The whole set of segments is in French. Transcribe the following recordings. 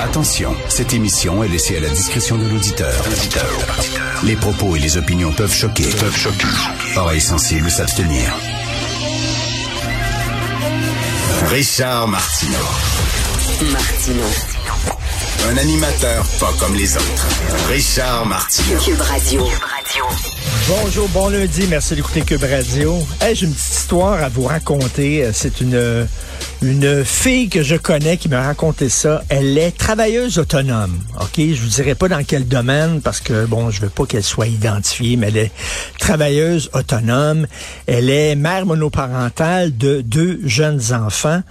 Attention, cette émission est laissée à la discrétion de l'auditeur. Les propos et les opinions peuvent choquer. Peuvent choquer. Oreilles sensibles s'abstenir. Richard Martineau. Martino. Un animateur pas comme les autres. Richard Martineau. Cube Radio. Bonjour, bon lundi, merci d'écouter Cube Radio. Hey, j'ai une petite histoire à vous raconter. C'est une une fille que je connais qui m'a raconté ça. Elle est travailleuse autonome. OK, je vous dirai pas dans quel domaine parce que bon, je veux pas qu'elle soit identifiée, mais elle est travailleuse autonome. Elle est mère monoparentale de deux jeunes enfants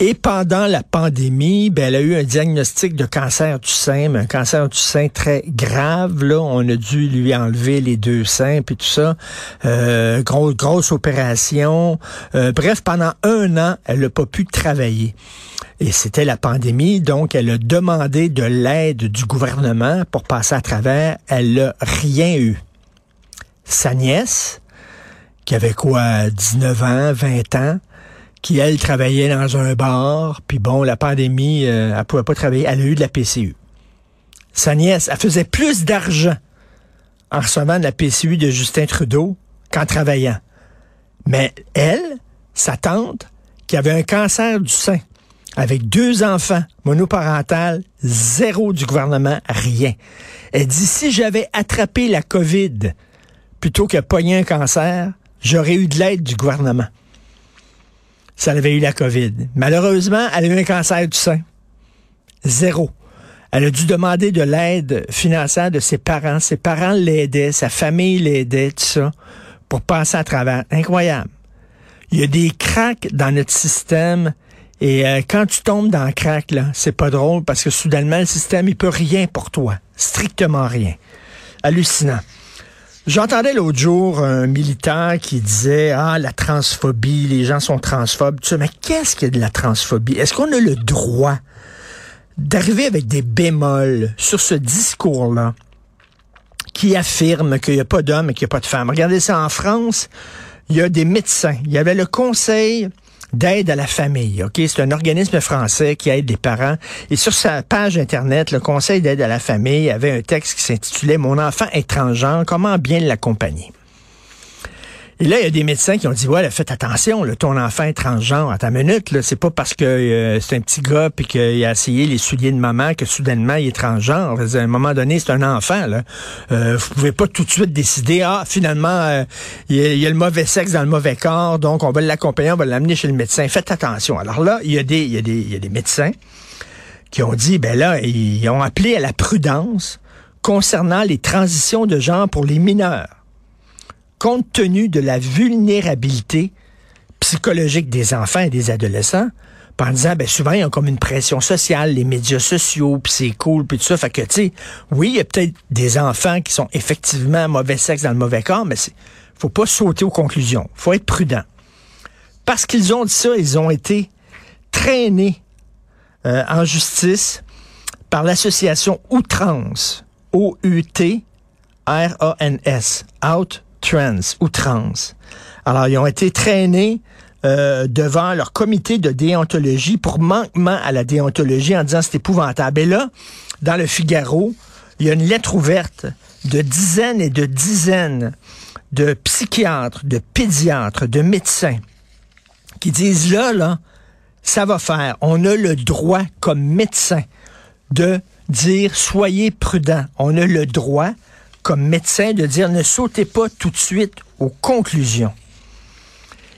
et pendant la pandémie, ben, elle a eu un diagnostic de cancer du sein, un cancer du sein très grave là, on a dû lui enlever les deux seins puis tout ça. Euh, grosse grosse opération. Euh, bref, pendant un an, elle n'a pas pu travailler. Et c'était la pandémie, donc elle a demandé de l'aide du gouvernement pour passer à travers. Elle n'a rien eu. Sa nièce, qui avait quoi, 19 ans, 20 ans, qui, elle, travaillait dans un bar, puis bon, la pandémie, euh, elle pouvait pas travailler, elle a eu de la PCU. Sa nièce, elle faisait plus d'argent en recevant de la PCU de Justin Trudeau qu'en travaillant. Mais elle, sa tante, qui avait un cancer du sein, avec deux enfants, monoparental, zéro du gouvernement, rien. Elle dit, si j'avais attrapé la COVID plutôt que pogné un cancer, j'aurais eu de l'aide du gouvernement. Ça avait eu la COVID. Malheureusement, elle a eu un cancer du sein. Zéro. Elle a dû demander de l'aide financière de ses parents. Ses parents l'aidaient, sa famille l'aidait, tout ça, pour passer à travers. Incroyable. Il y a des cracks dans notre système. Et euh, quand tu tombes dans le crack, là, c'est pas drôle parce que soudainement, le système, il peut rien pour toi. Strictement rien. Hallucinant. J'entendais l'autre jour un militant qui disait Ah, la transphobie, les gens sont transphobes, tout ça. Mais qu'est-ce qu'il y a de la transphobie? Est-ce qu'on a le droit d'arriver avec des bémols sur ce discours-là qui affirme qu'il n'y a pas d'hommes et qu'il n'y a pas de femmes? Regardez ça en France, il y a des médecins. Il y avait le conseil d'aide à la famille. Ok, c'est un organisme français qui aide les parents. Et sur sa page internet, le Conseil d'aide à la famille avait un texte qui s'intitulait "Mon enfant est transgenre, comment bien l'accompagner." Et là, il y a des médecins qui ont dit, ouais, faites attention, là, ton enfant est transgenre. À ta minute, là, c'est pas parce que euh, c'est un petit gars puis qu'il a essayé les souliers de maman que soudainement il est transgenre. À un moment donné, c'est un enfant. Là. Euh, vous pouvez pas tout de suite décider, ah, finalement, euh, il, y a, le mauvais sexe dans le mauvais corps, donc on va l'accompagner, on va l'amener chez le médecin. Faites attention. Alors là, il y a des, il y a des, il y a des médecins qui ont dit, ben là, ils ont appelé à la prudence concernant les transitions de genre pour les mineurs compte tenu de la vulnérabilité psychologique des enfants et des adolescents, en disant, ben souvent, ils ont comme une pression sociale, les médias sociaux, puis c'est cool, puis tout ça. Fait que, tu sais, oui, il y a peut-être des enfants qui sont effectivement mauvais sexe dans le mauvais corps, mais faut pas sauter aux conclusions. faut être prudent. Parce qu'ils ont dit ça, ils ont été traînés euh, en justice par l'association Outrance, O-U-T, R-A-N-S, Out trans ou trans. Alors, ils ont été traînés euh, devant leur comité de déontologie pour manquement à la déontologie en disant c'est épouvantable. Et là, dans le Figaro, il y a une lettre ouverte de dizaines et de dizaines de psychiatres, de pédiatres, de médecins qui disent là, là, ça va faire. On a le droit comme médecin de dire soyez prudents. On a le droit comme médecin de dire ne sautez pas tout de suite aux conclusions.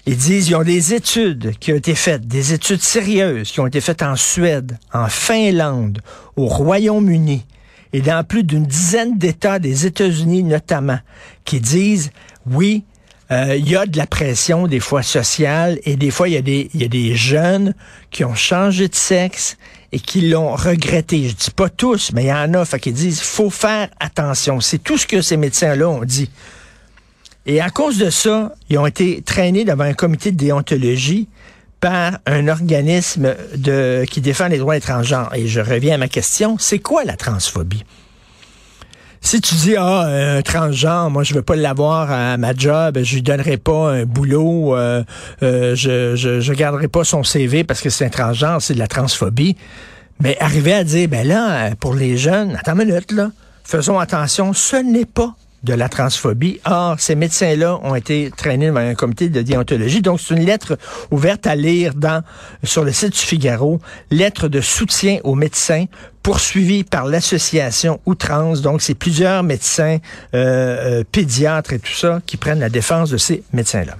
Ils disent, ils ont des études qui ont été faites, des études sérieuses qui ont été faites en Suède, en Finlande, au Royaume-Uni et dans plus d'une dizaine d'États des États-Unis notamment, qui disent, oui, euh, il y a de la pression des fois sociale et des fois il y, a des, y a des jeunes qui ont changé de sexe et qui l'ont regretté. Je dis pas tous, mais il y en a, fait qu'ils disent, faut faire attention. C'est tout ce que ces médecins-là ont dit. Et à cause de ça, ils ont été traînés devant un comité de déontologie par un organisme qui défend les droits étrangers. Et je reviens à ma question, c'est quoi la transphobie? Si tu dis ah un transgenre, moi je veux pas l'avoir à ma job, je lui donnerai pas un boulot, euh, euh, je, je je garderai pas son CV parce que c'est un transgenre, c'est de la transphobie. Mais arriver à dire, ben là, pour les jeunes, attends une minute, là, faisons attention, ce n'est pas de la transphobie. Or, ces médecins-là ont été traînés dans un comité de déontologie. Donc, c'est une lettre ouverte à lire dans, sur le site du Figaro, lettre de soutien aux médecins poursuivis par l'association Outrance. Donc, c'est plusieurs médecins, euh, euh, pédiatres et tout ça qui prennent la défense de ces médecins-là.